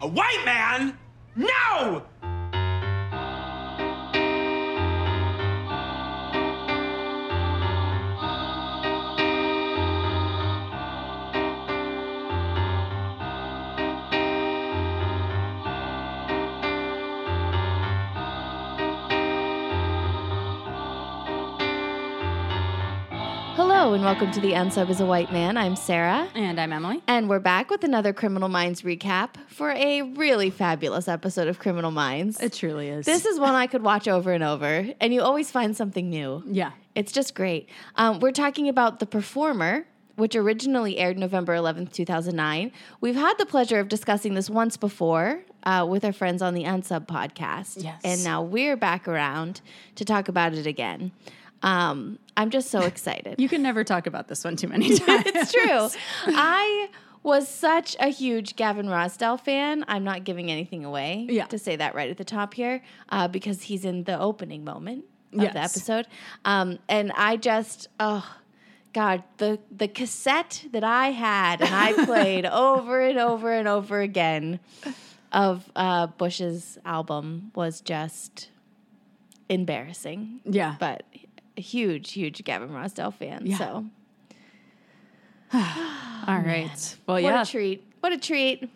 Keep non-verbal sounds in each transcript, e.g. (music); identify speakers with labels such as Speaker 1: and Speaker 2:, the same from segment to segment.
Speaker 1: A white man? No!
Speaker 2: And welcome to the Unsub is a White Man. I'm Sarah.
Speaker 3: And I'm Emily.
Speaker 2: And we're back with another Criminal Minds recap for a really fabulous episode of Criminal Minds.
Speaker 3: It truly is.
Speaker 2: This is one I could watch over and over, and you always find something new.
Speaker 3: yeah.
Speaker 2: It's just great. Um, we're talking about The Performer, which originally aired November 11th, 2009. We've had the pleasure of discussing this once before uh, with our friends on the Unsub podcast.
Speaker 3: Yes.
Speaker 2: And now we're back around to talk about it again. Um, I'm just so excited.
Speaker 3: You can never talk about this one too many (laughs) times.
Speaker 2: it's true. I was such a huge Gavin Rossdale fan. I'm not giving anything away
Speaker 3: Yeah.
Speaker 2: to say that right at the top here uh, because he's in the opening moment of the episode. Um, and I just, oh, God, the, the cassette that I had and I played (laughs) over and over and over again of uh, Bush's album was just embarrassing.
Speaker 3: Yeah.
Speaker 2: But a huge, huge Gavin Rossdale fan.
Speaker 3: Yeah.
Speaker 2: So. (sighs)
Speaker 3: All right. Well,
Speaker 2: What
Speaker 3: yeah.
Speaker 2: a treat. What a treat.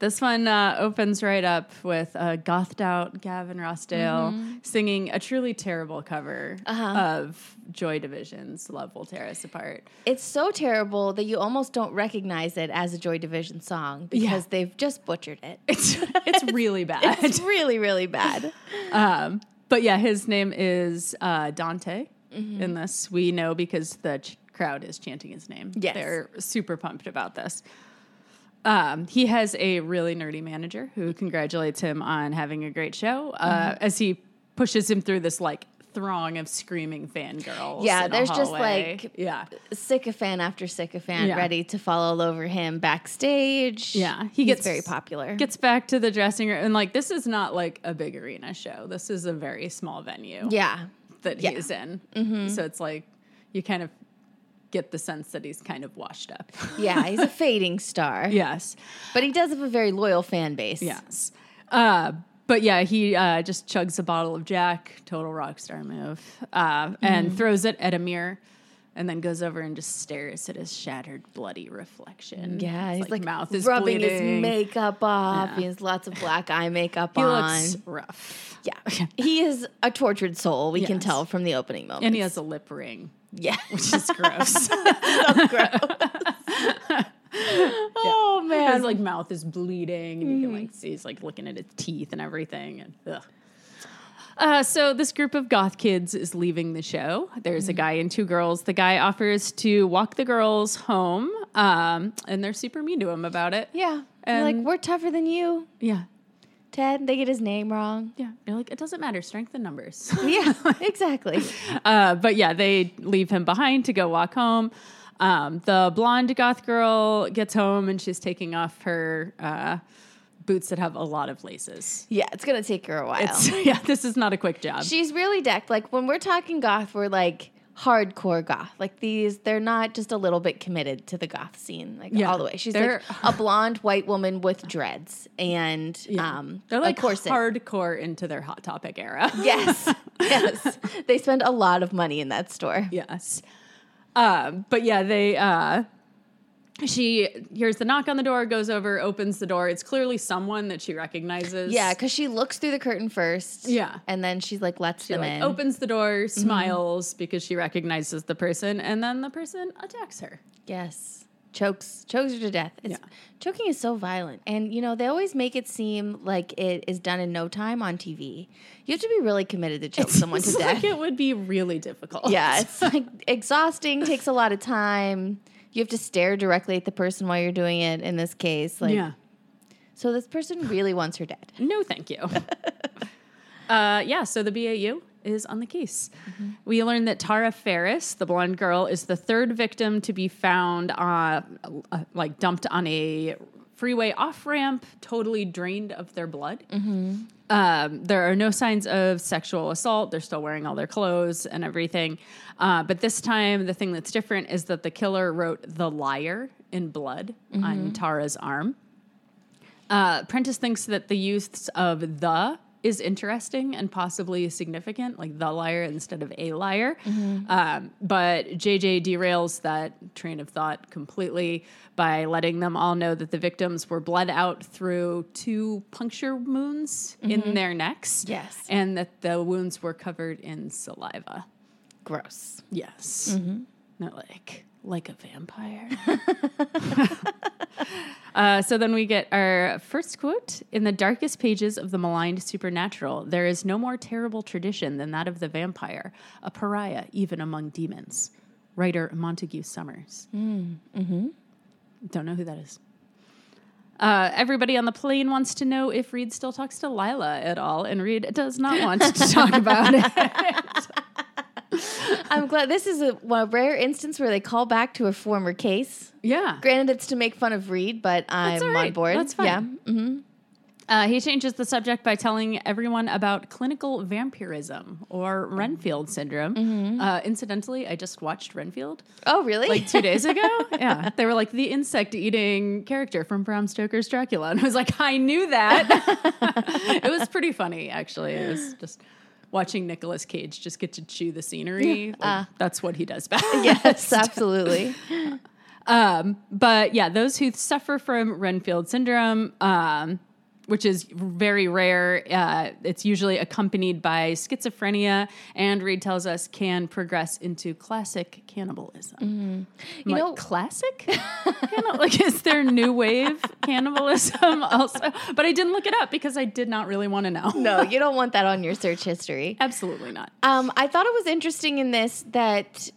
Speaker 3: This one uh, opens right up with a gothed out Gavin Rossdale
Speaker 2: Mm-hmm.
Speaker 3: singing a truly terrible cover
Speaker 2: Uh-huh.
Speaker 3: of Joy Division's Love Will Tear Us Apart.
Speaker 2: It's so terrible that you almost don't recognize it as a Joy Division song because
Speaker 3: Yeah.
Speaker 2: they've just butchered it.
Speaker 3: It's, it's really (laughs) bad.
Speaker 2: It's really, really bad. (laughs)
Speaker 3: Um, but yeah, his name is uh, Dante
Speaker 2: Mm-hmm.
Speaker 3: in this. We know because the ch- crowd is chanting his name.
Speaker 2: Yes.
Speaker 3: They're super pumped about this. Um, he has a really nerdy manager who congratulates him on having a great show uh,
Speaker 2: Mm-hmm.
Speaker 3: as he pushes him through this like throng of screaming fangirls.
Speaker 2: Yeah, there's just, like,
Speaker 3: yeah.
Speaker 2: Sycophant after sycophant
Speaker 3: Yeah.
Speaker 2: ready to fall all over him backstage.
Speaker 3: Yeah, he
Speaker 2: he
Speaker 3: gets-
Speaker 2: gets very popular.
Speaker 3: Gets back to the dressing room and like this is not like a big arena show. This is a very small venue.
Speaker 2: yeah.
Speaker 3: That
Speaker 2: Yeah. Mm-hmm.
Speaker 3: in. So it's like you kind of get the sense that he's kind of washed up. (laughs)
Speaker 2: Yeah, he's a (laughs) fading star.
Speaker 3: yes.
Speaker 2: But he does have a very loyal fan base.
Speaker 3: Yes. Uh, but yeah, he uh, just chugs a bottle of Jack, total rock star move, uh,
Speaker 2: Mm-hmm.
Speaker 3: and throws it at a mirror. And then goes over and just stares at his shattered, bloody reflection.
Speaker 2: Yeah,
Speaker 3: His,
Speaker 2: he's like,
Speaker 3: mouth is
Speaker 2: rubbing his makeup off.
Speaker 3: Yeah.
Speaker 2: He has lots of black eye makeup (laughs)
Speaker 3: He
Speaker 2: on.
Speaker 3: looks rough,
Speaker 2: yeah, (laughs) he is a tortured soul. We can tell from the opening moment.
Speaker 3: and he has a lip ring,
Speaker 2: yeah, (laughs)
Speaker 3: which is gross.
Speaker 2: Oh man,
Speaker 3: his like mouth is bleeding, and you can like mm-hmm. see he's like looking at his teeth and everything. And ugh. Uh, so this group of goth kids is leaving the show. There's a guy and two girls. The guy offers to walk the girls home, um, and they're super mean to him about it.
Speaker 2: Yeah. They're like, we're tougher than you,
Speaker 3: yeah,
Speaker 2: Ted. They get his name wrong.
Speaker 3: yeah. You're like, it doesn't matter. Strength in numbers. (laughs)
Speaker 2: Yeah, (laughs) exactly.
Speaker 3: uh, but yeah, they leave him behind to go walk home. Um, the blonde goth girl gets home and she's taking off her uh, boots that have a lot of laces.
Speaker 2: Yeah, it's gonna take her a while.
Speaker 3: It's, (laughs) yeah, this is not a quick job.
Speaker 2: She's really decked. Like when we're talking goth, we're like hardcore goth. Like these, they're not just a little bit committed to the goth scene, like
Speaker 3: Yeah,
Speaker 2: all the way. She's
Speaker 3: they're-
Speaker 2: like a blonde white woman with dreads and
Speaker 3: Yeah.
Speaker 2: um,
Speaker 3: They're like
Speaker 2: corset.
Speaker 3: hardcore into their Hot Topic era. (laughs)
Speaker 2: Yes, (laughs) yes. They spend a lot of money in that store.
Speaker 3: yes. Um, but yeah, they. Uh, she hears the knock on the door, goes over, opens the door. It's clearly someone that she recognizes.
Speaker 2: Yeah, because she looks through the curtain first.
Speaker 3: Yeah.
Speaker 2: and then she's like lets
Speaker 3: She
Speaker 2: them
Speaker 3: like
Speaker 2: in.
Speaker 3: opens the door, mm-hmm. smiles because she recognizes the person, and then the person attacks her.
Speaker 2: Yes. Chokes chokes her to death. It's,
Speaker 3: Yeah.
Speaker 2: Choking is so violent. And you know, they always make it seem like it is done in no time on TV. You have to be really committed to choke someone to (laughs) death.
Speaker 3: like it would be really difficult.
Speaker 2: yeah, it's like exhausting, takes a lot of time. You have to stare directly at the person while you're doing it in this case. Like
Speaker 3: yeah.
Speaker 2: so this person really wants her dead.
Speaker 3: No, thank you. (laughs) uh, yeah, so the BAU is on the case. We learned that Tara Ferris, the blonde girl, is the third victim to be found, uh, uh, like dumped on a freeway off ramp, totally drained of their blood. Um, there are no signs of sexual assault. They're still wearing all their clothes and everything. Uh, but this time, the thing that's different is that the killer wrote the liar in blood on Tara's arm. Uh, Prentiss thinks that the use of the is interesting and possibly significant, like the liar instead of a liar. Um, but JJ derails that train of thought completely by letting them all know that the victims were bled out through two puncture wounds in their necks.
Speaker 2: Yes.
Speaker 3: And that the wounds were covered in saliva.
Speaker 2: Gross.
Speaker 3: Yes. Not like like a vampire. (laughs) (laughs) uh, so then we get our first quote in the darkest pages of the maligned supernatural. There is no more terrible tradition than that of the vampire, a pariah even among demons. Writer Montague Summers. Mm-hmm. Don't know who that is. Uh, everybody on the plane wants to know if Reid still talks to Lila at all, and Reid does not want to talk about (laughs) it. (laughs)
Speaker 2: I'm glad this is a, a rare instance where they call back to a former case.
Speaker 3: Yeah.
Speaker 2: Granted, it's to make fun of Reid, but I'm on board.
Speaker 3: That's fine.
Speaker 2: Yeah. hmm
Speaker 3: Uh, he changes the subject by telling everyone about clinical vampirism or Renfield syndrome. Uh, incidentally, I just watched Renfield
Speaker 2: Oh, really?
Speaker 3: like two days ago. (laughs) yeah, they were like the insect-eating character from Bram Stoker's Dracula, and I was like, I knew that. (laughs) it was pretty funny, actually. It was just watching Nicolas Cage just get to chew the scenery. Like, that's what he does (laughs) best.
Speaker 2: yes, absolutely. (laughs)
Speaker 3: Um, but yeah, those who suffer from Renfield syndrome, um, which is very rare, uh, it's usually accompanied by schizophrenia, and Reid tells us can progress into classic cannibalism. I'm
Speaker 2: You
Speaker 3: like,
Speaker 2: know-
Speaker 3: classic? Like, is there new wave cannibalism (laughs) also? But I didn't look it up because I did not really want to know.
Speaker 2: No, you don't want that on your search history.
Speaker 3: Absolutely not.
Speaker 2: Um, I thought it was interesting in this that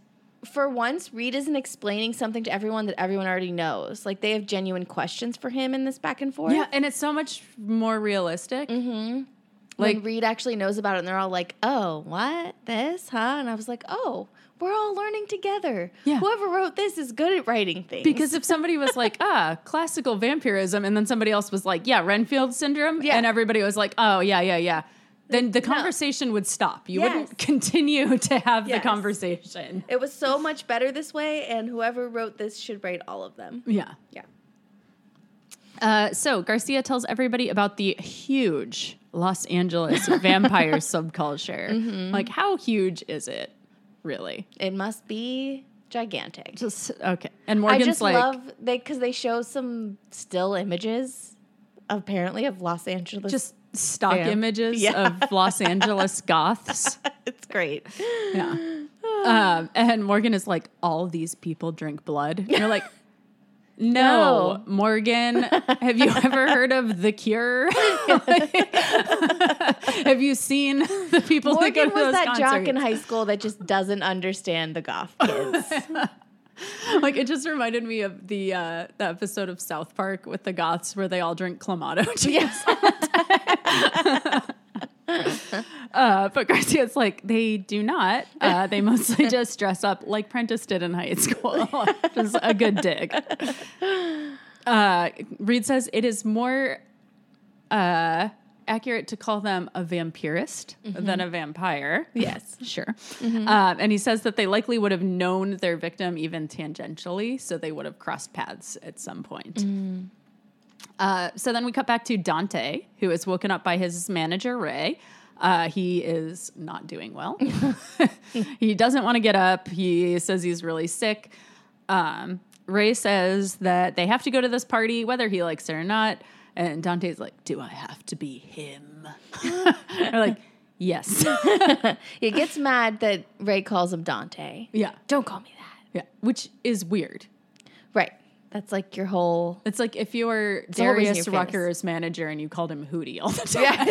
Speaker 2: for once, Reid isn't explaining something to everyone that everyone already knows. Like they have genuine questions for him in this back and forth.
Speaker 3: Yeah, and it's so much more realistic.
Speaker 2: When
Speaker 3: Like-
Speaker 2: Reid actually knows about it, and they're all like, "Oh, what this, huh?" And I was like, "Oh, we're all learning together.
Speaker 3: Yeah.
Speaker 2: Whoever wrote this is good at writing things."
Speaker 3: Because if somebody was like, (laughs) ah, classical vampirism, and then somebody else was like, yeah, Renfield syndrome,
Speaker 2: Yeah.
Speaker 3: and everybody was like, oh, yeah, yeah, yeah, then the conversation would stop. You
Speaker 2: Yes.
Speaker 3: wouldn't continue (laughs) to have
Speaker 2: Yes.
Speaker 3: the conversation.
Speaker 2: it was so much better this way, and whoever wrote this should write all of them.
Speaker 3: Yeah.
Speaker 2: Yeah.
Speaker 3: Uh, so Garcia tells everybody about the huge Los Angeles (laughs) vampire subculture.
Speaker 2: Mm-hmm.
Speaker 3: Like, how huge is it, really?
Speaker 2: It must be gigantic.
Speaker 3: Just okay. And
Speaker 2: I
Speaker 3: Morgan's
Speaker 2: just
Speaker 3: like,
Speaker 2: love they because they show some still images, apparently of Los Angeles.
Speaker 3: just stock images
Speaker 2: Yeah.
Speaker 3: of Los Angeles (laughs) goths.
Speaker 2: it's great.
Speaker 3: Yeah. Um, and Morgan is like, all these people drink blood. And you're like, (laughs) no,
Speaker 2: No.
Speaker 3: Morgan. Have you ever heard of The Cure? (laughs) have you seen the people that go
Speaker 2: Morgan
Speaker 3: to
Speaker 2: was that jock in high school that just doesn't understand the goth kids.
Speaker 3: like it just reminded me of the uh, the episode of South Park with the goths where they all drink clamato.
Speaker 2: yes.
Speaker 3: Uh, but Garcia's like, they do not. Uh, they mostly just dress up like Prentiss did in high school. (laughs) Just a good dig. Uh, Reid says it is more uh, accurate to call them a vampirist than a vampire.
Speaker 2: Yes. (laughs)
Speaker 3: Sure. Um, and he says that they likely would have known their victim even tangentially, so they would have crossed paths at some point. Uh, so then we cut back to Dante, who is woken up by his manager, Ray. Uh, he is not doing well. (laughs) (laughs) he doesn't want to get up. He says he's really sick. Um, Ray says that they have to go to this party, whether he likes it or not. And Dante's like, Do I have to be him? (laughs) They're like, Yes.
Speaker 2: He gets mad that Ray calls him Dante.
Speaker 3: yeah.
Speaker 2: Don't call me that.
Speaker 3: Yeah. Which is weird.
Speaker 2: That's like your whole.
Speaker 3: It's like if you were Darius
Speaker 2: your face.
Speaker 3: Rucker's manager and you called him Hootie all the (laughs) time. Yeah.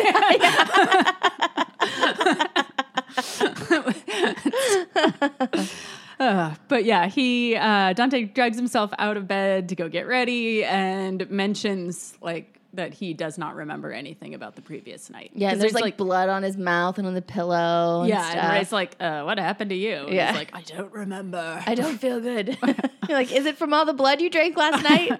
Speaker 3: Uh, (laughs) but yeah, he uh, Dante drags himself out of bed to go get ready and mentions like that he does not remember anything about the previous night.
Speaker 2: Yeah, and there's like, blood on his mouth and on the pillow. And
Speaker 3: yeah,
Speaker 2: stuff.
Speaker 3: and Ray's like, uh, "What happened to you?" And
Speaker 2: Yeah.
Speaker 3: he's like, "I don't remember." (laughs)
Speaker 2: I don't feel good. (laughs) (laughs) You're like, is it from all the blood you drank last night?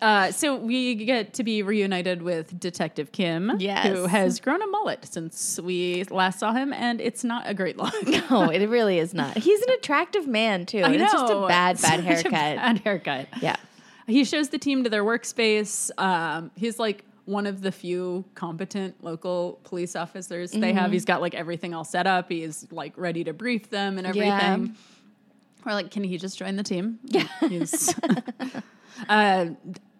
Speaker 3: Uh, so we get to be reunited with Detective Kim,
Speaker 2: Yes.
Speaker 3: who has grown a mullet since we last saw him, and it's not a great look.
Speaker 2: no, it really is not. He's an attractive man too.
Speaker 3: I
Speaker 2: and It's just a
Speaker 3: know.
Speaker 2: bad, bad haircut.
Speaker 3: bad haircut.
Speaker 2: Yeah.
Speaker 3: He shows the team to their workspace. Um, he's like one of the few competent local police officers they have. He's got like everything all set up. He's like ready to brief them and everything.
Speaker 2: Yeah.
Speaker 3: We're like, can he just join the team? Yeah. He's, (laughs) uh,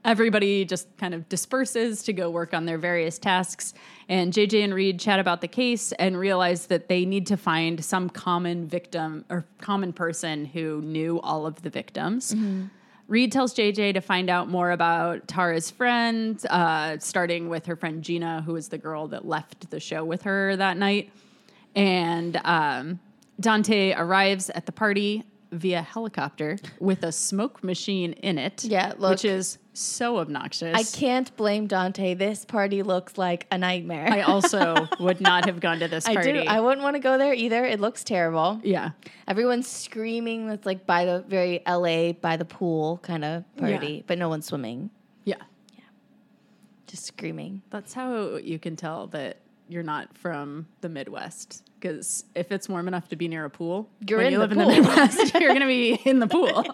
Speaker 3: everybody just kind of disperses to go work on their various tasks. And JJ and Reid chat about the case and realize that they need to find some common victim or common person who knew all of the victims. Reid tells JJ to find out more about Tara's friend, uh, starting with her friend Gina, who was the girl that left the show with her that night. And um, Dante arrives at the party via helicopter with a smoke machine in it.
Speaker 2: Yeah, look.
Speaker 3: which is so obnoxious.
Speaker 2: I can't blame Dante. This party looks like a nightmare.
Speaker 3: I also (laughs) would not have gone to this party.
Speaker 2: I do. I wouldn't want to go there either. It looks terrible.
Speaker 3: yeah.
Speaker 2: Everyone's screaming. That's like by the very LA by the pool kind of party,
Speaker 3: Yeah.
Speaker 2: but no one's swimming.
Speaker 3: Yeah. Yeah.
Speaker 2: Just screaming.
Speaker 3: That's how you can tell that you're not from the Midwest. Because if it's warm enough to be near a pool,
Speaker 2: You're
Speaker 3: when
Speaker 2: in
Speaker 3: you
Speaker 2: the
Speaker 3: live in the Midwest, (laughs) you're going to be in the pool.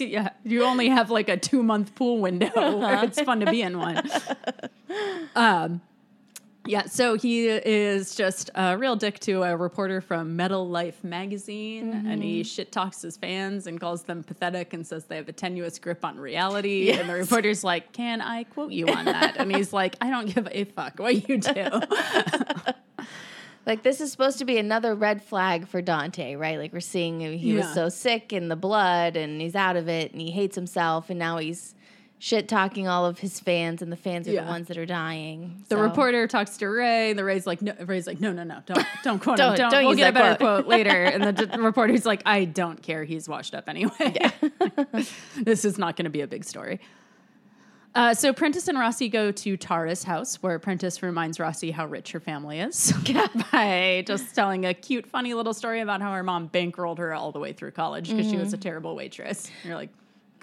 Speaker 3: (laughs) (laughs) yeah, you only have like a two month pool window where it's fun to be in one. Um, yeah, so he is just a real dick to a reporter from Metal Life magazine, and he mm-hmm. shit talks his fans and calls them pathetic and says they have a tenuous grip on reality. And the reporter's like, "Can I quote you on that?" And he's (laughs) like, "I don't give a fuck what you do." (laughs)
Speaker 2: Like this is supposed to be another red flag for Dante, right? Like we're seeing he was so sick in the blood and he's out of it and he hates himself and now he's shit talking all of his fans and the fans are
Speaker 3: Yeah.
Speaker 2: the ones that are dying.
Speaker 3: The
Speaker 2: So-
Speaker 3: reporter talks to Ray. And the Ray's like, no, Ray's like, no, no, no, don't, (laughs) don't quote
Speaker 2: Don't-
Speaker 3: him. Don't,
Speaker 2: don't
Speaker 3: we'll get a
Speaker 2: that
Speaker 3: better
Speaker 2: quote."
Speaker 3: quote later. And the (laughs) d- reporter's like, I don't care. He's washed up anyway. (laughs) this is not going to be a big story. Uh, so Prentiss and Rossi go to Tara's house, where Prentiss reminds Rossi how rich her family is by just telling a cute, funny little story about how her mom bankrolled her all the way through college because she was a terrible waitress. And you're like.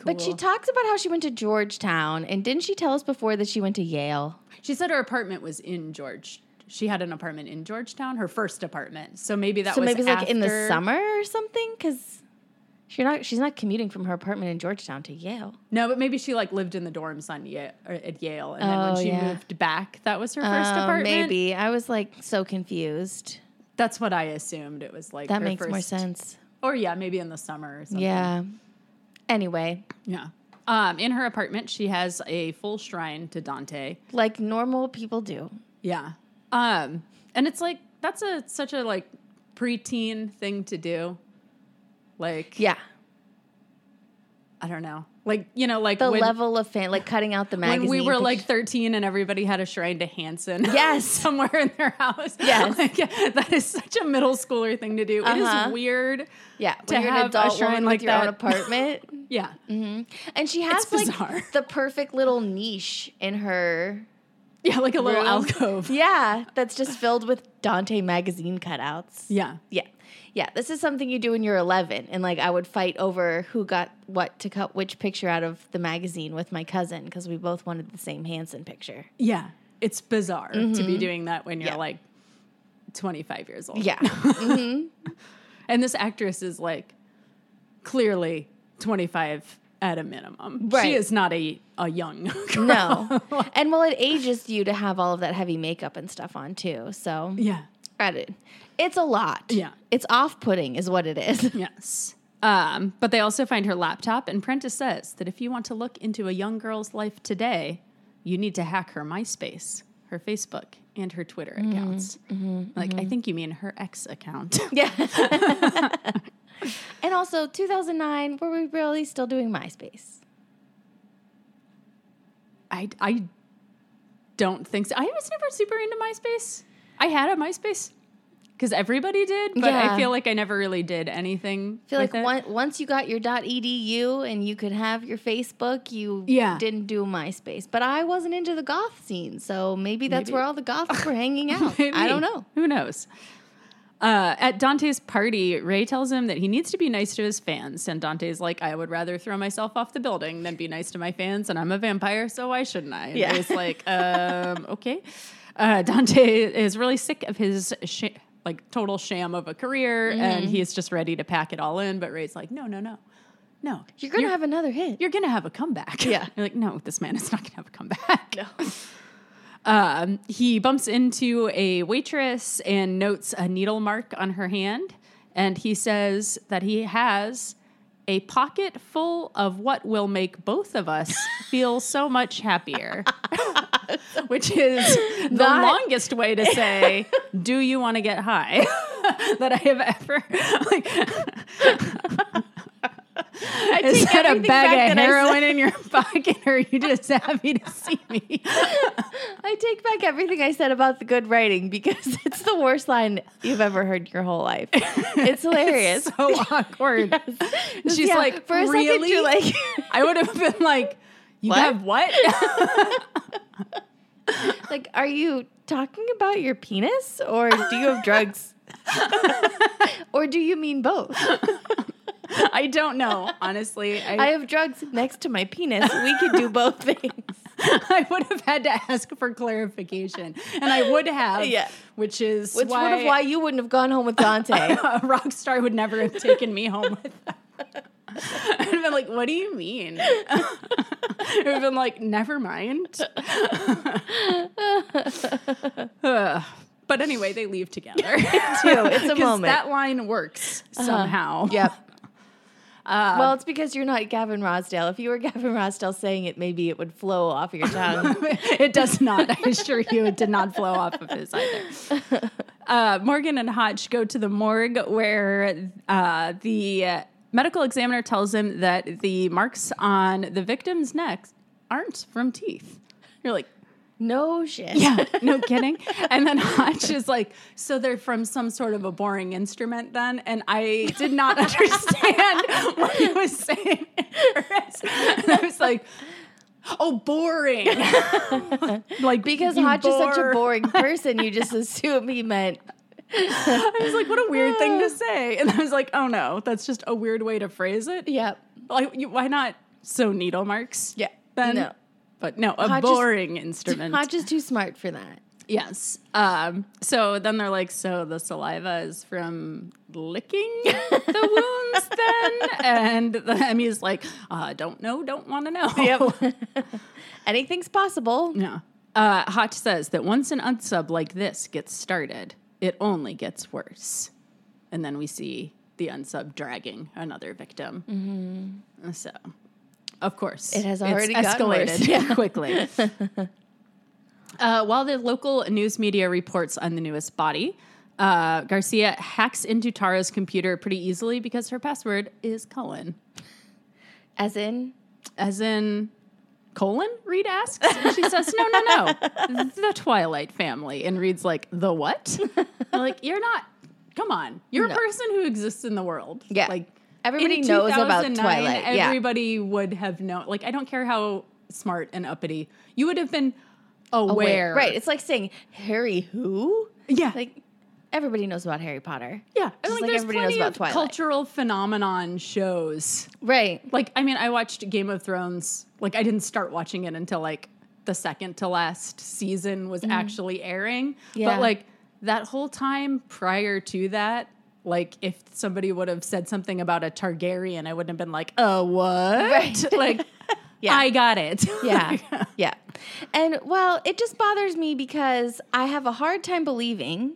Speaker 2: But she talks about how she went to Georgetown and didn't she tell us before that she went to Yale?
Speaker 3: She said her apartment was in George. She had an apartment in Georgetown, her first apartment. So maybe that
Speaker 2: so
Speaker 3: was
Speaker 2: maybe it's like in the
Speaker 3: after-
Speaker 2: summer or something because she's not she's not commuting from her apartment in Georgetown to Yale.
Speaker 3: No, but maybe she like lived in the dorms on Yale, or at Yale, and then
Speaker 2: Oh,
Speaker 3: when she
Speaker 2: yeah.
Speaker 3: moved back, that was her first
Speaker 2: Oh,
Speaker 3: apartment.
Speaker 2: Maybe I was like so confused.
Speaker 3: that's what I assumed. It was like
Speaker 2: That
Speaker 3: her
Speaker 2: makes more
Speaker 3: first-
Speaker 2: sense.
Speaker 3: Or yeah, maybe in the summer or something.
Speaker 2: Yeah. Anyway,
Speaker 3: yeah. Um, in her apartment, she has a full shrine to Dante.
Speaker 2: like normal people do.
Speaker 3: Yeah. Um, and it's like that's a such a like preteen thing to do. Like
Speaker 2: Yeah.
Speaker 3: I don't know. Like you know, like
Speaker 2: The
Speaker 3: when,
Speaker 2: level of fan, like cutting out the magazine.
Speaker 3: when we were like 13 and everybody had a shrine to Hanson. (laughs)
Speaker 2: Yes.
Speaker 3: somewhere in their house.
Speaker 2: Yes.
Speaker 3: Like, (laughs) that is such a middle schooler thing to do. It
Speaker 2: Uh-huh.
Speaker 3: is weird.
Speaker 2: yeah,
Speaker 3: to
Speaker 2: when you're an
Speaker 3: have a shrine like
Speaker 2: your own (laughs) apartment.
Speaker 3: Yeah.
Speaker 2: and she has like
Speaker 3: bizarre.
Speaker 2: the perfect little niche in her
Speaker 3: Yeah, like a little
Speaker 2: room.
Speaker 3: alcove.
Speaker 2: Yeah, that's just filled with Dante magazine cutouts.
Speaker 3: Yeah.
Speaker 2: Yeah. Yeah, this is something you do when you're 11. And like, I would fight over who got what to cut which picture out of the magazine with my cousin because we both wanted the same Hanson picture.
Speaker 3: Yeah. It's bizarre to be doing that when you're
Speaker 2: Mm-hmm. Yeah.
Speaker 3: like 25 years old.
Speaker 2: Yeah. (laughs)
Speaker 3: And this actress is like clearly 25 at a minimum.
Speaker 2: Right.
Speaker 3: She is not a, a young (laughs) girl.
Speaker 2: no. (laughs) And well, it ages you to have all of that heavy makeup and stuff on too. So,
Speaker 3: Yeah.
Speaker 2: credit. It's a lot.
Speaker 3: Yeah.
Speaker 2: It's off putting, is what it is. (laughs)
Speaker 3: Yes. Um, but they also find her laptop, and Prentiss says that if you want to look into a young girl's life today, you need to hack her MySpace, her Facebook, and her Twitter
Speaker 2: Mm-hmm.
Speaker 3: accounts. like, I think you mean her ex account. (laughs) (laughs)
Speaker 2: Yeah. and also, 2009, were we really still doing MySpace?
Speaker 3: I, I don't think so. I was never super into MySpace. I had a MySpace because everybody did, but
Speaker 2: Yeah.
Speaker 3: I feel like I never really did anything.
Speaker 2: I feel like one, once you got your .edu and you could have your Facebook, you
Speaker 3: Yeah.
Speaker 2: didn't do MySpace. But I wasn't into the goth scene, so maybe that's
Speaker 3: Maybe.
Speaker 2: where all the goths were hanging (laughs) out. I don't know.
Speaker 3: Who knows? Uh, at Dante's party, Ray tells him that he needs to be nice to his fans. And Dante's like, I would rather throw myself off the building than be nice to my fans. And I'm a vampire, so why shouldn't I? And
Speaker 2: Yeah.
Speaker 3: Ray's like, um, (laughs) okay. Uh, Dante is really sick of his sh- like total sham of a career, and
Speaker 2: Mm-hmm.
Speaker 3: he's just ready to pack it all in. But Ray's like, no, no, no. no,
Speaker 2: You're gonna have another hit.
Speaker 3: you're gonna have a comeback.
Speaker 2: Yeah. (laughs)
Speaker 3: You're like, no, this man is not gonna have a comeback.
Speaker 2: no. (laughs)
Speaker 3: Um, he bumps into a waitress and notes a needle mark on her hand, and he says that he has a pocket full of what will make both of us feel so much happier. (laughs) Which is the longest way to say, "Do you want to get high?" (laughs) that I have ever like. (laughs)
Speaker 2: I
Speaker 3: Is that a bag of heroin in your (laughs) pocket, or are you just happy to see me? (laughs)
Speaker 2: I take back everything I said about the good writing because (laughs) it's the worst line you've ever heard in your whole life. It's hilarious.
Speaker 3: so awkward. She's
Speaker 2: Yeah,
Speaker 3: like,
Speaker 2: for a
Speaker 3: really?
Speaker 2: second, you're like,
Speaker 3: I would have been like, you
Speaker 2: What?
Speaker 3: have what?
Speaker 2: like, are you talking about your penis or do you have drugs? or do you mean both? (laughs)
Speaker 3: I don't know, honestly. I,
Speaker 2: I have drugs next to my penis. We could do both (laughs) things.
Speaker 3: I would have had to ask for clarification, and I would have.
Speaker 2: Yeah.
Speaker 3: which is
Speaker 2: Which
Speaker 3: why,
Speaker 2: would have why you wouldn't have gone home with Dante. (laughs)
Speaker 3: a rock star would never have taken me home with them. I'd have been like, "What do you mean?" It would have been like, "Never mind." (sighs) But anyway, they leave together.
Speaker 2: too. It's a moment.
Speaker 3: That line works uh-huh. somehow.
Speaker 2: Yep.
Speaker 3: Uh,
Speaker 2: well, it's because you're not Gavin Rossdale. If you were Gavin Rossdale saying it, maybe it would flow off your tongue. (laughs)
Speaker 3: it does not. I assure you, it did not flow off of his either. (laughs) Uh, Morgan and Hotch go to the morgue where uh, the medical examiner tells him that the marks on the victim's neck aren't from teeth. You're like,
Speaker 2: no shit.
Speaker 3: yeah, no (laughs) kidding. And then Hotch is like, so they're from some sort of a boring instrument then? And I did not (laughs) understand what he was saying. And I was like, oh, boring. (laughs) like,
Speaker 2: Because
Speaker 3: you
Speaker 2: Hotch is such a boring person, you just assume he meant
Speaker 3: I was like, what a weird thing to say. And I was like, oh no, that's just a weird way to phrase it.
Speaker 2: Yeah.
Speaker 3: Like, you, why not so needle marks?
Speaker 2: Yeah.
Speaker 3: Then,
Speaker 2: No.
Speaker 3: But no, a
Speaker 2: Hotch is-
Speaker 3: boring (laughs) instrument.
Speaker 2: Hotch is too smart for that.
Speaker 3: Yes. Um, so then they're like, so the saliva is from licking (laughs) the wounds then? And the Emmy's like, uh, don't know, don't want to know. Yep. (laughs)
Speaker 2: Anything's possible.
Speaker 3: Yeah. Uh, Hotch says that once an unsub like this gets started, it only gets worse. And then we see the unsub dragging another victim. So, of course,
Speaker 2: It has already worse.
Speaker 3: escalated
Speaker 2: Yeah. (laughs)
Speaker 3: quickly. uh, while the local news media reports on the newest body, uh, Garcia hacks into Tara's computer pretty easily because her password is Cullen.
Speaker 2: As in,
Speaker 3: As in colon? Reid asks. And she says, No, no, no. The Twilight family. And Reid's like, The what? (laughs) Like, you're not come on. You're
Speaker 2: No.
Speaker 3: a person who exists in the world.
Speaker 2: Yeah.
Speaker 3: Like
Speaker 2: Everybody
Speaker 3: in
Speaker 2: knows about
Speaker 3: 2009,
Speaker 2: Twilight, yeah.
Speaker 3: Everybody would have known like I don't care how smart and uppity. You would have been aware.
Speaker 2: aware. Right. It's like saying, Harry who?
Speaker 3: Yeah.
Speaker 2: Like, everybody knows about Harry Potter.
Speaker 3: yeah. And
Speaker 2: Just
Speaker 3: like,
Speaker 2: like
Speaker 3: there's
Speaker 2: everybody knows
Speaker 3: plenty
Speaker 2: about
Speaker 3: of
Speaker 2: Twilight.
Speaker 3: cultural phenomenon shows
Speaker 2: Right.
Speaker 3: like I mean, I watched Game of Thrones. Like I didn't start watching it until like the second to last season was mm. actually airing.
Speaker 2: Yeah.
Speaker 3: But like that whole time prior to that, like if somebody would have said something about a Targaryen, I wouldn't have been like, "Uh, what?"
Speaker 2: Right. (laughs)
Speaker 3: like, (laughs)
Speaker 2: Yeah.
Speaker 3: I got it.
Speaker 2: Yeah. (laughs) yeah. And well, it just bothers me because I have a hard time believing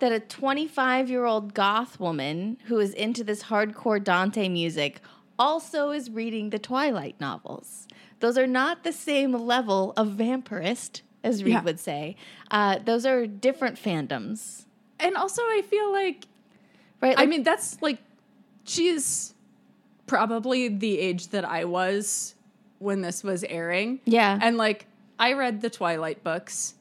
Speaker 2: that a 25 year old goth woman who is into this hardcore Dante music also is reading the Twilight novels. Those are not the same level of vampirist, as Reid
Speaker 3: Yeah.
Speaker 2: would say. Uh, those are different fandoms,
Speaker 3: and also, I feel like
Speaker 2: right?
Speaker 3: I mean, that's like she's probably the age that I was when this was airing.
Speaker 2: Yeah.
Speaker 3: And like I read the Twilight books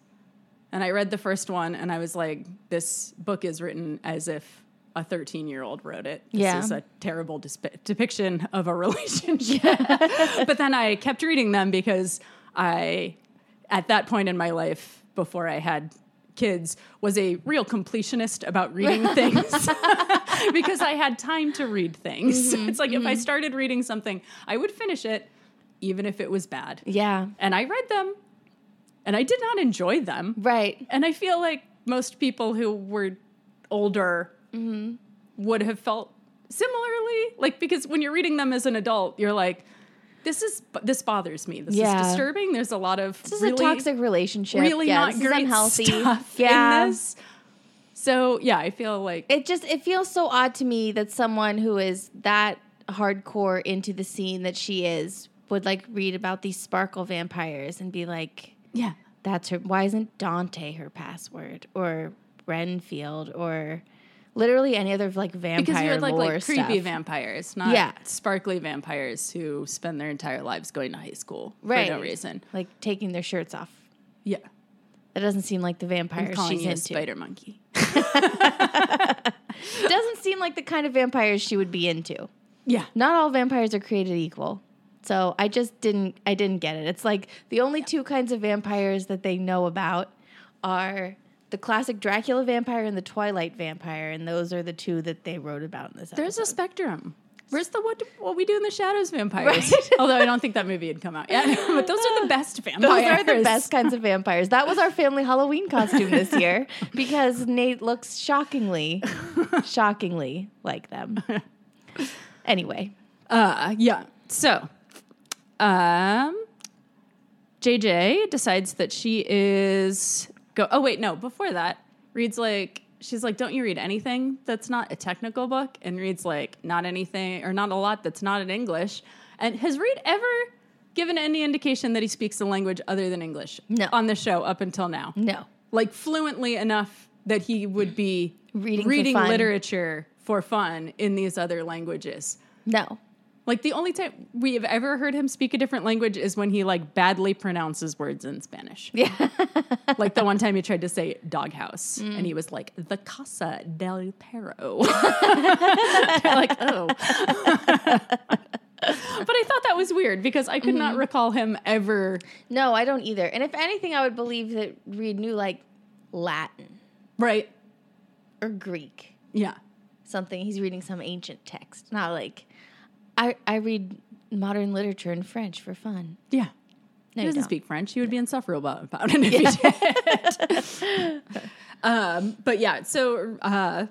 Speaker 3: and I read the first one and I was like this book is written as if a 13 year old wrote it. This
Speaker 2: Yeah.
Speaker 3: is a terrible disp- depiction of a (laughs) relationship. (laughs) but then I kept reading them because I, at that point in my life, before I had kids, was a real completionist about reading (laughs) things (laughs) because I had time to read things.
Speaker 2: Mm-hmm,
Speaker 3: It's like if I started reading something, I would finish it even if it was bad.
Speaker 2: yeah.
Speaker 3: And I read them and I did not enjoy them.
Speaker 2: Right.
Speaker 3: And I feel like most people who were older
Speaker 2: Mm-hmm.
Speaker 3: would have felt similarly, like because when you're reading them as an adult, you're like, this is this bothers me. This
Speaker 2: Yeah.
Speaker 3: is disturbing. There's a lot of
Speaker 2: This is
Speaker 3: really,
Speaker 2: a toxic relationship.
Speaker 3: really
Speaker 2: yeah,
Speaker 3: not great
Speaker 2: unhealthy.
Speaker 3: stuff (laughs)
Speaker 2: yeah.
Speaker 3: in this. So yeah, I feel like
Speaker 2: It just it feels so odd to me that someone who is that hardcore into the scene that she is would like read about these sparkle vampires and be like,
Speaker 3: yeah,
Speaker 2: that's her why isn't Dante her password or Renfield or literally any other like vampire
Speaker 3: because you had like like creepy
Speaker 2: stuff.
Speaker 3: vampires, not
Speaker 2: Yeah.
Speaker 3: sparkly vampires who spend their entire lives going to high school
Speaker 2: right.
Speaker 3: for no reason.
Speaker 2: Like taking their shirts off.
Speaker 3: Yeah,
Speaker 2: That doesn't seem like the
Speaker 3: calling
Speaker 2: she's into.
Speaker 3: spider monkey. (laughs) (laughs)
Speaker 2: Doesn't seem like the kind of vampires she would be into.
Speaker 3: Yeah,
Speaker 2: not all vampires are created equal. So I just didn't I didn't get it. It's like the only two kinds of vampires that they know about are the classic Dracula vampire and the Twilight vampire, and those are the two that they wrote about in this
Speaker 3: there's a spectrum. Where's the what, what we do in the shadows vampires?
Speaker 2: Right. (laughs)
Speaker 3: Although I don't think that movie had come out yet, (laughs) but those are the best vampires. (laughs)
Speaker 2: those are the best kinds of vampires. That was our family Halloween costume this year because Nate looks shockingly, shockingly like them. Anyway,
Speaker 3: Uh, yeah. So, um, JJ decides that she is go. Oh wait, no. Before that, Reid's like she's like, "Don't you read anything that's not a technical book?" And Reid's like, "Not anything or not a lot that's not in English." And has Reid ever given any indication that he speaks a language other than English
Speaker 2: No.
Speaker 3: on the show up until now?
Speaker 2: no.
Speaker 3: Like fluently enough that he would be
Speaker 2: Reading
Speaker 3: reading
Speaker 2: fun.
Speaker 3: literature for fun in these other languages.
Speaker 2: No.
Speaker 3: Like the only time we have ever heard him speak a different language is when he like badly pronounces words in Spanish.
Speaker 2: Yeah. (laughs)
Speaker 3: Like the one time he tried to say doghouse and mm. he was like the Casa del Perro. They're (laughs) (laughs) like, oh. but I thought that was weird because I could not mm. recall him ever.
Speaker 2: No, I don't either. And if anything, I would believe that Reid knew like Latin
Speaker 3: Right.
Speaker 2: or Greek,
Speaker 3: Yeah.
Speaker 2: something. He's reading some ancient text, not like I. I read modern literature in French for fun.
Speaker 3: Yeah.
Speaker 2: No,
Speaker 3: he doesn't speak French. He would be insufferable about, about it if (laughs) he did. um, but yeah, so uh,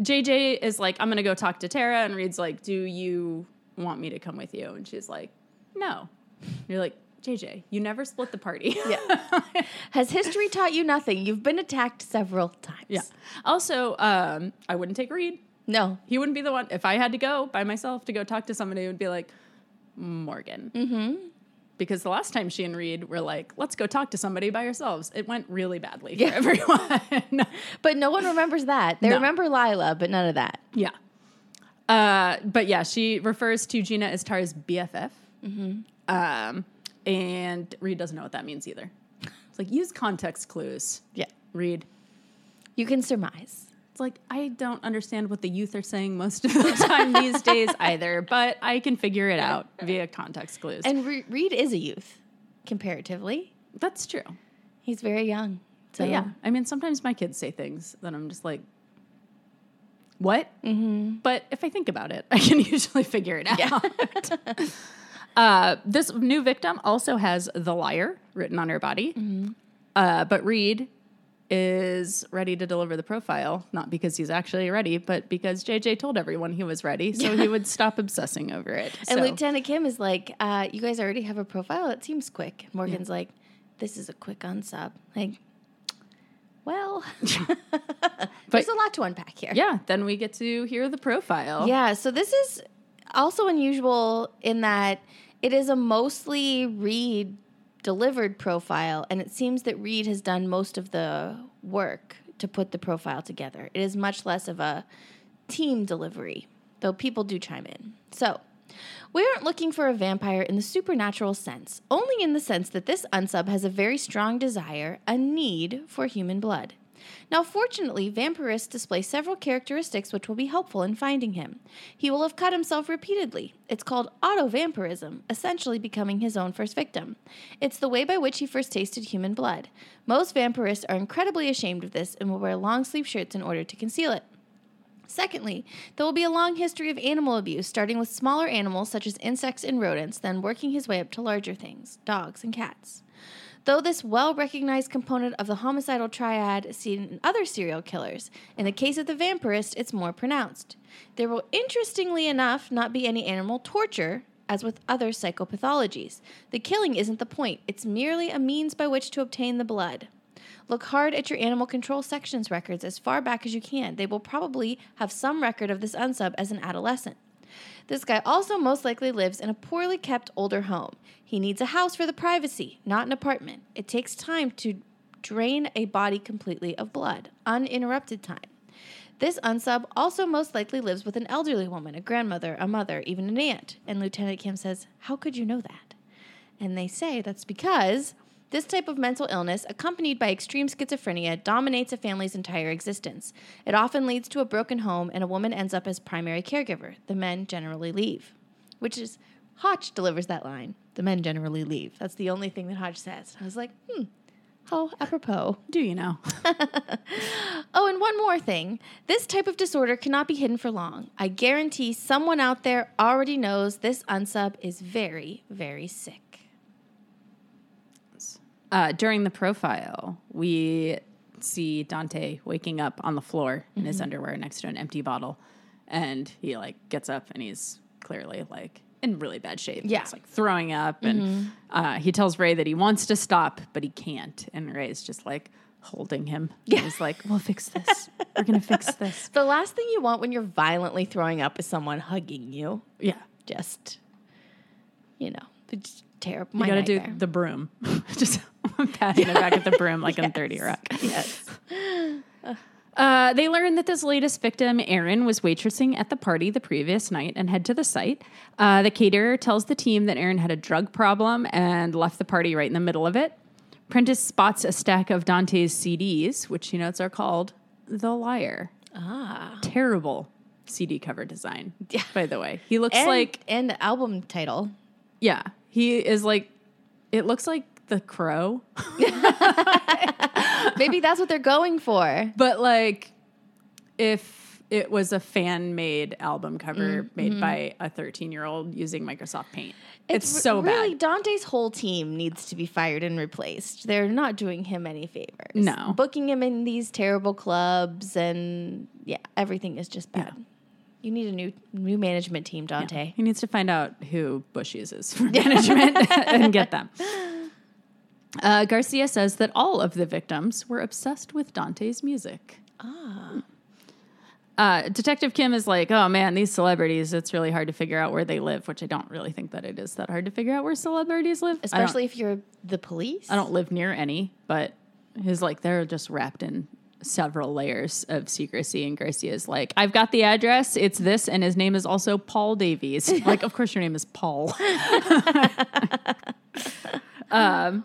Speaker 3: JJ is like, I'm going to go talk to Tara. And Reid's like, Do you want me to come with you? And she's like, No. And you're like, JJ, you never split the party.
Speaker 2: Yeah. (laughs) Has history taught you nothing? You've been attacked several times.
Speaker 3: yeah. Also, um, I wouldn't take Reid.
Speaker 2: No.
Speaker 3: He wouldn't be the one. If I had to go by myself to go talk to somebody, it would be like, Morgan. Mm-hmm. Because the last time she and Reid were like, let's go talk to somebody by ourselves, it went really badly
Speaker 2: Yeah.
Speaker 3: for (laughs) everyone. (laughs)
Speaker 2: But no one remembers that. They
Speaker 3: No.
Speaker 2: remember Lila, but none of that.
Speaker 3: yeah. Uh, but yeah, she refers to Gina as Tara's BFF.
Speaker 2: Mm-hmm.
Speaker 3: Um, and Reid doesn't know what that means either. It's like, use context clues,
Speaker 2: Yeah.
Speaker 3: Reid.
Speaker 2: You can surmise.
Speaker 3: It's like, I don't understand what the youth are saying most of the (laughs) time these days either, but I can figure it out via context clues.
Speaker 2: And Re- Reid is a youth, comparatively.
Speaker 3: That's true.
Speaker 2: He's very young. So
Speaker 3: But yeah, I mean, sometimes my kids say things that I'm just like, what? Mm-hmm. But if I think about it, (laughs) I can usually figure it out. (laughs) uh, this new victim also has the liar written on her body. Uh, but Reid is ready to deliver the profile, not because he's actually ready, but because JJ told everyone he was ready, so he would stop obsessing over it.
Speaker 2: And
Speaker 3: So-
Speaker 2: Lieutenant Kim is like, uh, "You guys already have a profile. It seems quick." Morgan's like, "This is a quick unsub." Like, well, (laughs) (laughs) there's a lot to unpack here.
Speaker 3: yeah, then we get to hear the profile.
Speaker 2: Yeah, so this is also unusual in that it is a mostly Reid delivered profile, and it seems that Reid has done most of the work to put the profile together. It is much less of a team delivery, though people do chime in. So, we aren't looking for a vampire in the supernatural sense, only in the sense that this unsub has a very strong desire, a need for human blood. Now, fortunately, Vampirist displays several characteristics which will be helpful in finding him. He will have cut himself repeatedly. It's called auto-vampirism, essentially becoming his own first victim. It's the way by which he first tasted human blood. Most vampirists are incredibly ashamed of this and will wear long sleeve shirts in order to conceal it. Secondly, there will be a long history of animal abuse, starting with smaller animals such as insects and rodents, then working his way up to larger things, dogs and cats. Though this well recognized component of the homicidal triad is seen in other serial killers. In the case of the vampirist, it's more pronounced. There will, interestingly enough, not be any animal torture, as with other psychopathologies. The killing isn't the point, it's merely a means by which to obtain the blood. Look hard at your animal control sections records as far back as you can. They will probably have some record of this unsub as an adolescent. This guy also most likely lives in a poorly kept older home. He needs a house for the privacy, not an apartment. It takes time to drain a body completely of blood, uninterrupted time. This unsub also most likely lives with an elderly woman, a grandmother, a mother, even an aunt. And Lieutenant Kim says, How could you know that? And they say that's because this type of mental illness, accompanied by extreme schizophrenia, dominates a family's entire existence. It often leads to a broken home, and a woman ends up as primary caregiver. The men generally leave. Which is, Hotch delivers that line. The men generally leave. That's the only thing that Hotch says. I was like, hmm, how apropos.
Speaker 3: Do you know? (laughs)
Speaker 2: Oh, and one more thing. This type of disorder cannot be hidden for long. I guarantee someone out there already knows this unsub is very, very sick.
Speaker 3: Uh, during the profile, we see Dante waking up on the floor in his underwear next to an empty bottle, and he like gets up and he's clearly like in really bad shape.
Speaker 2: Yeah.
Speaker 3: He's like throwing up, and uh, he tells Ray that he wants to stop, but he can't, and Ray's just like holding him. Yeah. He's like, "We'll fix this. We're gonna fix (laughs) this."
Speaker 2: The last thing you want when you're violently throwing up is someone hugging you.
Speaker 3: Yeah.
Speaker 2: Just, you know, it's terrible.
Speaker 3: You got to do the broom. (laughs) Just (laughs) patting it back at the broom like in 30 Rock.
Speaker 2: Yes. (sighs)
Speaker 3: Uh, they learn that this latest victim, Aaron, was waitressing at the party the previous night and head to the site. Uh, the caterer tells the team that Aaron had a drug problem and left the party right in the middle of it. Prentiss spots a stack of Dante's CDs, which he notes are called The Liar.
Speaker 2: Ah.
Speaker 3: Terrible CD cover design,
Speaker 2: Yeah.
Speaker 3: by the way. He looks
Speaker 2: And,
Speaker 3: like,
Speaker 2: and the album title.
Speaker 3: yeah, he is like, it looks like The Crow. (laughs)
Speaker 2: Maybe that's what they're going for.
Speaker 3: But like, if it was a fan made album cover mm, made mm-hmm. by a 13 year old using Microsoft Paint, it's,
Speaker 2: re-
Speaker 3: so
Speaker 2: really
Speaker 3: bad.
Speaker 2: Dante's whole team needs to be fired and replaced. They're not doing him any favors.
Speaker 3: No.
Speaker 2: booking him in these terrible clubs and yeah, everything is just bad. You need a new new management team, Dante.
Speaker 3: He needs to find out who Bush uses for (laughs) management (laughs) and get them. Uh, Garcia says that all of the victims were obsessed with Dante's music.
Speaker 2: Ah,
Speaker 3: Uh, Detective Kim is like, oh man, these celebrities, it's really hard to figure out where they live, which I don't really think that it is that hard to figure out where celebrities live.
Speaker 2: Especially if you're the police.
Speaker 3: I don't live near any, but his like they're just wrapped in several layers of secrecy. And Garcia's like, I've got the address. It's this, and his name is also Paul Davies. (laughs) like, of course, your name is Paul. (laughs) (laughs) um,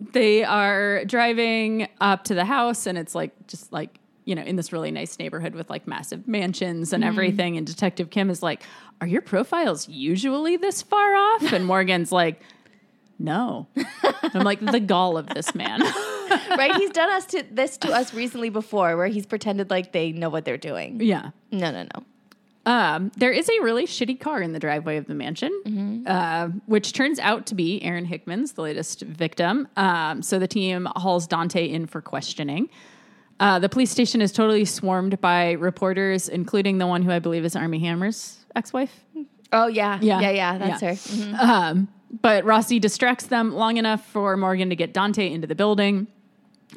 Speaker 3: they are driving up to the house, and it's like just like you know in this really nice neighborhood with like massive mansions and mm-hmm. everything. And Detective Kim is like, "Are your profiles usually this far off?" (laughs) And Morgan's like. No. I'm like the gall of this man. (laughs)
Speaker 2: right? He's done us to this to us recently before, where he's pretended like they know what they're doing.
Speaker 3: yeah.
Speaker 2: No, no, no.
Speaker 3: Um, there is a really shitty car in the driveway of the mansion, uh, which turns out to be Aaron Hickman's, the latest victim. Um, so the team hauls Dante in for questioning. Uh, the police station is totally swarmed by reporters, including the one who I believe is Armie Hammer's ex-wife.
Speaker 2: Oh yeah,
Speaker 3: Yeah.
Speaker 2: yeah, yeah. That's
Speaker 3: Yeah.
Speaker 2: her. Mhm.
Speaker 3: Um, but Rossi distracts them long enough for Morgan to get Dante into the building.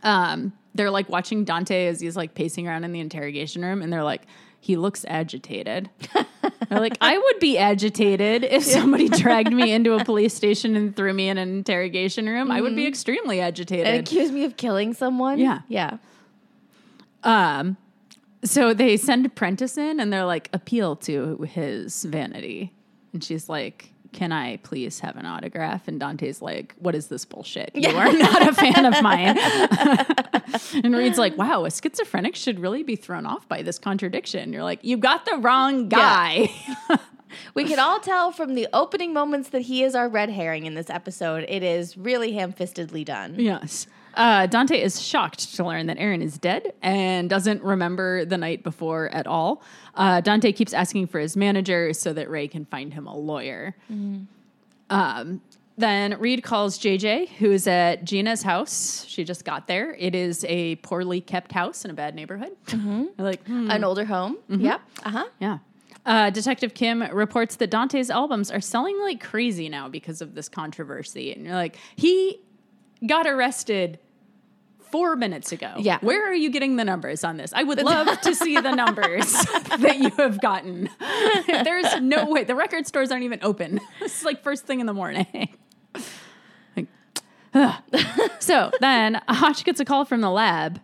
Speaker 3: Um, they're like watching Dante as he's like pacing around in the interrogation room, and they're like, he looks agitated. like, I would be agitated if somebody (laughs) dragged me into a police station and threw me in an interrogation room. I would be extremely agitated.
Speaker 2: And accuse me of killing someone.
Speaker 3: Yeah.
Speaker 2: yeah.
Speaker 3: Um, so they send Prentiss in and they're like, appeal to his vanity. And she's like, can I please have an autograph? And Dante's like, what is this bullshit? You are not a fan of mine. (laughs) (laughs) and Reid's like, wow, a schizophrenic should really be thrown off by this contradiction. You're like, you got the wrong guy. (laughs)
Speaker 2: We can all tell from the opening moments that he is our red herring in this episode. It is really ham-fistedly done.
Speaker 3: yes. Uh, Dante is shocked to learn that Aaron is dead and doesn't remember the night before at all. Uh, Dante keeps asking for his manager so that Ray can find him a lawyer. Um, then Reid calls JJ, who's at Gina's house. She just got there. It is a poorly kept house in a bad neighborhood. They're (laughs) like, hmm,
Speaker 2: An older home. Yep. Uh huh.
Speaker 3: yeah. Uh, Detective Kim reports that Dante's albums are selling like crazy now because of this controversy. And you're like, he got arrested four minutes ago.
Speaker 2: Yeah.
Speaker 3: Where are you getting the numbers on this? I would (laughs) love to see the numbers (laughs) that you have gotten. (laughs) There's no way. The record stores aren't even open. It's like first thing in the morning. Like, so then Hotch gets a call from the lab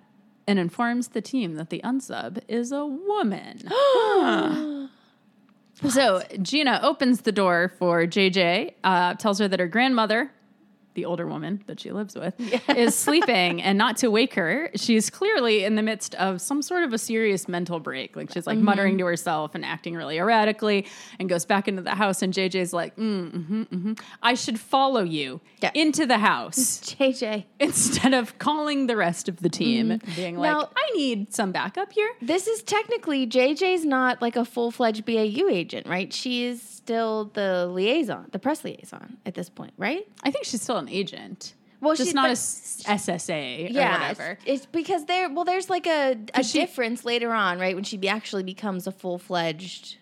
Speaker 3: and informs the team that the unsub is a woman. (gasps) So Gina opens the door for JJ, uh, tells her that her grandmother, the older woman that she lives with, is (laughs) sleeping and not to wake her. She's clearly in the midst of some sort of a serious mental break. Like she's like muttering to herself and acting really erratically and goes back into the house. And JJ's like, mm, mm-hmm, mm-hmm. I should follow you
Speaker 2: Yeah.
Speaker 3: into the house (laughs)
Speaker 2: JJ.
Speaker 3: instead of calling the rest of the team, being like,
Speaker 2: Now-
Speaker 3: I need some backup here.
Speaker 2: This is technically JJ's not like a full fledged BAU agent, right? She is still the liaison, the press liaison at this point, right?
Speaker 3: I think she's still an agent.
Speaker 2: Well,
Speaker 3: just
Speaker 2: she-
Speaker 3: not a SSA or
Speaker 2: Yeah,
Speaker 3: whatever.
Speaker 2: It's, it's because there. Well, there's like a, a
Speaker 3: she-
Speaker 2: difference later on, right? When she be, actually becomes a full fledged.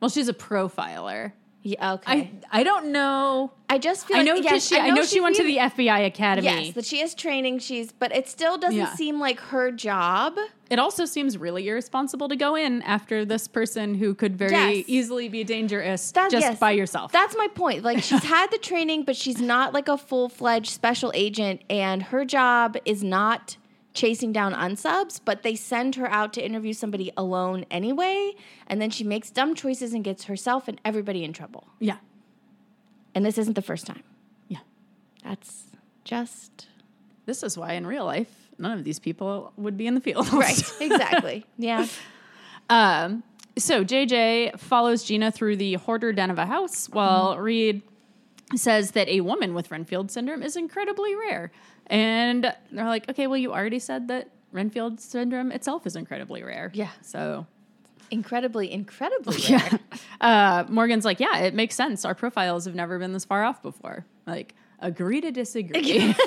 Speaker 3: Well, she's a profiler.
Speaker 2: Yeah. Okay.
Speaker 3: I I don't know.
Speaker 2: I, just feel.
Speaker 3: I know
Speaker 2: like, yes,
Speaker 3: she I know, she went to the FBI academy.
Speaker 2: Yes, that she is training. She's, but it still doesn't
Speaker 3: Yeah.
Speaker 2: seem like her job.
Speaker 3: It also seems really irresponsible to go in after this person who could very
Speaker 2: Yes.
Speaker 3: easily be dangerous
Speaker 2: That-
Speaker 3: just
Speaker 2: yes.
Speaker 3: by yourself.
Speaker 2: That's my point. Like she's (laughs) had the training, but she's not like a full fledged special agent, and her job is not chasing down unsubs. But they send her out to interview somebody alone anyway, and then she makes dumb choices and gets herself and everybody in trouble.
Speaker 3: yeah.
Speaker 2: And this isn't the first time.
Speaker 3: Yeah.
Speaker 2: That's just
Speaker 3: This is why in real life none of these people would be in the field.
Speaker 2: right. (laughs) exactly. Yeah.
Speaker 3: Um, so JJ follows Gina through the hoarder den of a house while Reid says that a woman with Renfield syndrome is incredibly rare. And they're like, okay, well, you already said that Renfield syndrome itself is incredibly rare.
Speaker 2: Yeah.
Speaker 3: So,
Speaker 2: Incredibly, incredibly rare.
Speaker 3: yeah. (laughs) Uh, Morgan's like, yeah, it makes sense. Our profiles have never been this far off before. Like, agree to disagree. (laughs)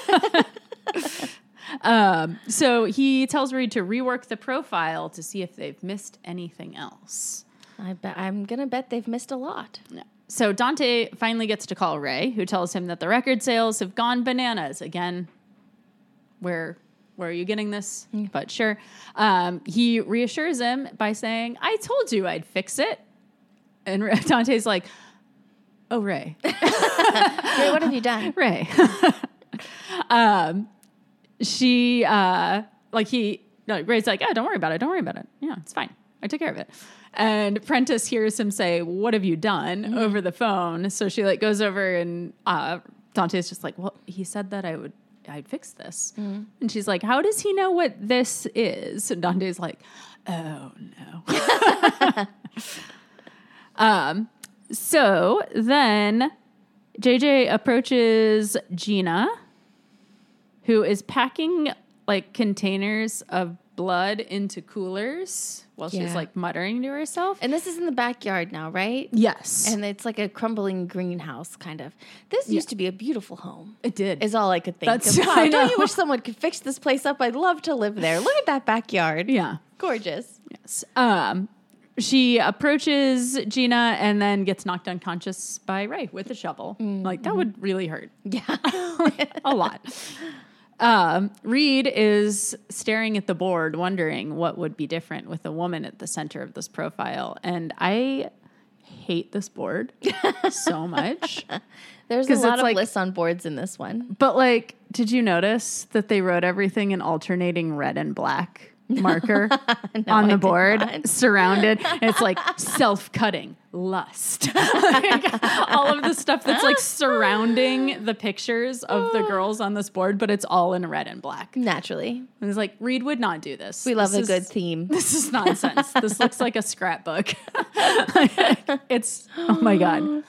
Speaker 3: um, so he tells Reid to rework the profile to see if they've missed anything else.
Speaker 2: I bet I'm gonna bet they've missed a lot.
Speaker 3: No. So Dante finally gets to call Ray, who tells him that the record sales have gone bananas again. Where where are you getting this? But sure. Um, he reassures him by saying, "I told you I'd fix it." And Ray- (laughs) Dante's like, "Oh, Ray, (laughs)
Speaker 2: Ray, what have you done? (laughs)
Speaker 3: Ray." um, she uh, like he no, Ray's like, "Oh, don't worry about it. Don't worry about it. Yeah, it's fine. I took care of it." And Prentiss hears him say, "What have you done?" over the phone. So she like goes over and uh, Dante's just like, "Well, he said that I would." I'd fix this. And she's like, How does he know what this is? And Dante's like, Oh no. (laughs) um, so then JJ approaches Gina, who is packing like containers of blood into coolers while
Speaker 2: Yeah.
Speaker 3: she's like muttering to herself.
Speaker 2: And this is in the backyard now, right?
Speaker 3: yes.
Speaker 2: And it's like a crumbling greenhouse, kind of. This used to be a beautiful home.
Speaker 3: it did.
Speaker 2: Is all I could think
Speaker 3: That's-
Speaker 2: of. (laughs) Wow,
Speaker 3: I
Speaker 2: don't you wish someone could fix this place up? I'd love to live there. Look at that backyard.
Speaker 3: yeah.
Speaker 2: Gorgeous.
Speaker 3: Yes. Um, she approaches Gina and then gets knocked unconscious by Ray with a shovel. Like that would really hurt
Speaker 2: Yeah. (laughs)
Speaker 3: a lot. (laughs) Um, Reid is staring at the board, wondering what would be different with a woman at the center of this profile. And I hate this board (laughs) so much.
Speaker 2: There's a
Speaker 3: 'Cause
Speaker 2: lot
Speaker 3: it's
Speaker 2: of
Speaker 3: like-
Speaker 2: lists on boards in this one.
Speaker 3: But like, did you notice that they wrote everything in alternating red and black (laughs) marker on
Speaker 2: I
Speaker 3: the
Speaker 2: did
Speaker 3: board,
Speaker 2: not.
Speaker 3: surrounded? And it's like (laughs) self-cutting, lust, (laughs) Like, all of the stuff that's like surrounding the pictures of the ah. girls on this board, but it's all in red and black.
Speaker 2: Naturally.
Speaker 3: And it's like Reid would not do this.
Speaker 2: We love
Speaker 3: This
Speaker 2: a
Speaker 3: is-
Speaker 2: good theme. (laughs)
Speaker 3: This is (laughs) nonsense. this looks like a scrapbook. it's oh my god,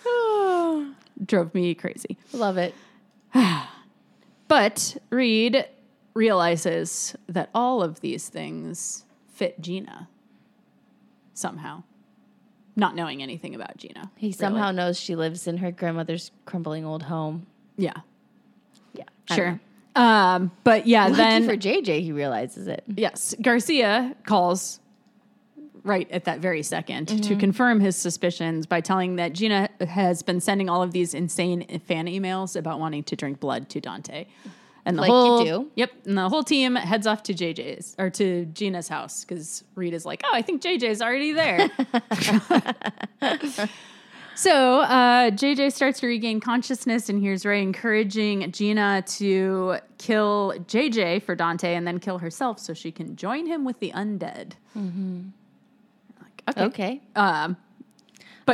Speaker 3: (sighs) drove me crazy.
Speaker 2: Love it. (sighs)
Speaker 3: But Reid realizes that all of these things fit Gina somehow, not knowing anything about Gina.
Speaker 2: He
Speaker 3: really.
Speaker 2: somehow knows she lives in her grandmother's crumbling old home.
Speaker 3: Yeah.
Speaker 2: Yeah.
Speaker 3: Sure. Um, but yeah,
Speaker 2: know.
Speaker 3: then
Speaker 2: for JJ, he realizes it.
Speaker 3: Yes, Garcia calls right at that very 2nd to
Speaker 2: Mm-hmm.
Speaker 3: confirm his suspicions by telling that Gina has been sending all of these insane fan emails about wanting to drink blood to Dante. And the
Speaker 2: Like you
Speaker 3: whole
Speaker 2: do.
Speaker 3: Yep, and the whole team heads off to JJ's or to Gina's house cuz Reid is like, "Oh, I think JJ's already there." (laughs) (laughs) So uh, JJ starts to regain consciousness and hears Ray encouraging Gina to kill JJ for Dante and then kill herself so she can join him with the undead. Like, okay.
Speaker 2: Okay.
Speaker 3: Um,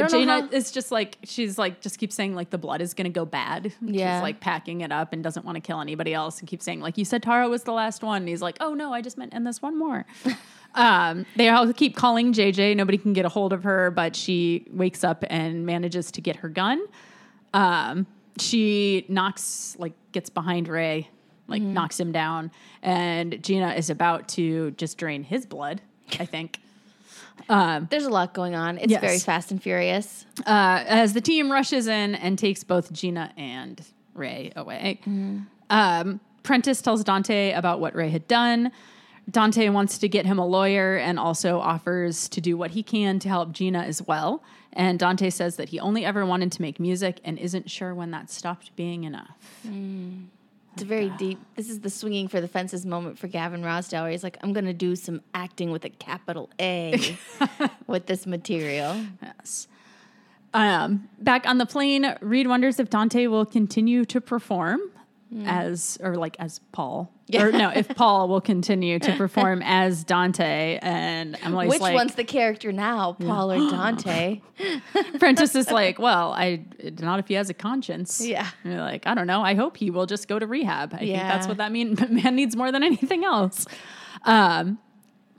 Speaker 3: but Gina
Speaker 2: how-
Speaker 3: is just like she's like just keeps saying like the blood is gonna go bad.
Speaker 2: Yeah.
Speaker 3: She's like packing it up and doesn't want to kill anybody else and keeps saying like you said Tara was the last one. And he's like, oh no, I just meant and this one more. (laughs) um, they all keep calling JJ. Nobody can get a hold of her, but she wakes up and manages to get her gun. Um, she knocks like gets behind Ray, like
Speaker 2: Mm-hmm.
Speaker 3: knocks him down, and Gina is about to just drain his blood. I think. (laughs)
Speaker 2: There's a lot going on. It's
Speaker 3: Yes.
Speaker 2: very fast and furious.
Speaker 3: uh, as the team rushes in and takes both Gina and Ray away. Um, Prentiss tells Dante about what Ray had done. Dante wants to get him a lawyer and also offers to do what he can to help Gina as well. And Dante says that he only ever wanted to make music and isn't sure when that stopped being enough.
Speaker 2: It's a very deep. This is the swinging for the fences moment for Gavin Rossdale, where he's like, I'm going to do some acting with a capital A (laughs) with this material.
Speaker 3: Yes. Um, back on the plane, Reid wonders if Dante will continue to perform as, or like as Paul. Or no, if Paul will continue to (laughs) perform as Dante. And Emily's
Speaker 2: Which
Speaker 3: like, Which
Speaker 2: one's the character now, Paul or (gasps) Dante? (laughs)
Speaker 3: Prentiss is like, well, I not if he has a conscience.
Speaker 2: Yeah.
Speaker 3: And you're like, I don't know. I hope he will just go to rehab. I think that's what that means. (laughs) Man needs more than anything else. Um,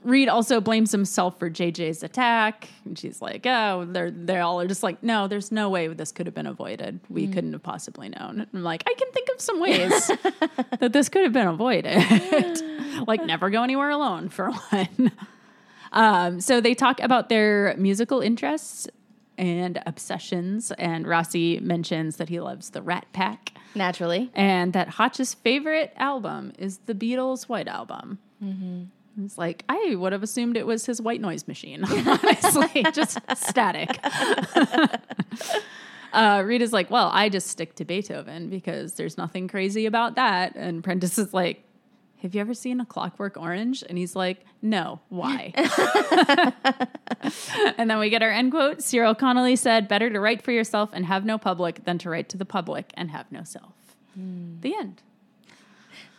Speaker 3: Reid also blames himself for JJ's attack. And she's like, oh, they're, they all are just like, no, there's no way this could have been avoided.
Speaker 2: Mm.
Speaker 3: We couldn't have possibly known. And I'm like, I can think of some ways (laughs) that this could have been avoided. (laughs) like, never go anywhere alone, for one. (laughs) Um, so they talk about their musical interests and obsessions, and Rossi mentions that he loves the Rat Pack
Speaker 2: Naturally.
Speaker 3: and that Hotch's favorite album is the Beatles' White Album. It's like I would have assumed it was his white noise machine, (laughs) honestly, just static. (laughs) uh, Rita's like, well, I just stick to Beethoven because there's nothing crazy about that. And Prentiss is like, have you ever seen a Clockwork Orange? And he's like, no, why? (laughs) and then we get our end quote. Cyril Connolly said, better to write for yourself and have no public than to write to the public and have no self. The end.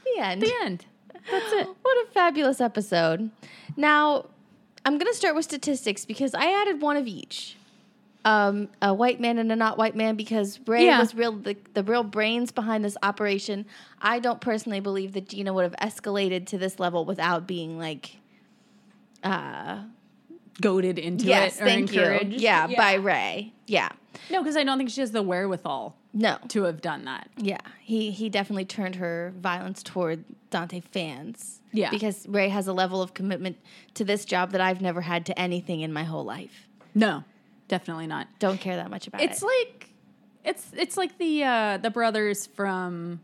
Speaker 2: The end.
Speaker 3: The end. That's it.
Speaker 2: What a fabulous episode. Now, I'm going to start with statistics because I added one of each. Um, a white man and a not white man because Ray
Speaker 3: Yeah.
Speaker 2: was real the, the real brains behind this operation. I don't personally believe that Gina would have escalated to this level without being like uh
Speaker 3: Goaded into
Speaker 2: yes,
Speaker 3: it or
Speaker 2: thank you.
Speaker 3: encouraged.
Speaker 2: Yeah, by Ray. Yeah.
Speaker 3: No, because I don't think she has the wherewithal
Speaker 2: No.
Speaker 3: to have done that.
Speaker 2: Yeah, he he definitely turned her violence toward Dante fans.
Speaker 3: Yeah.
Speaker 2: because Ray has a level of commitment to this job that I've never had to anything in my whole life.
Speaker 3: No, definitely not.
Speaker 2: Don't care that much about
Speaker 3: It's
Speaker 2: it.
Speaker 3: It's like it's it's like the uh the brothers from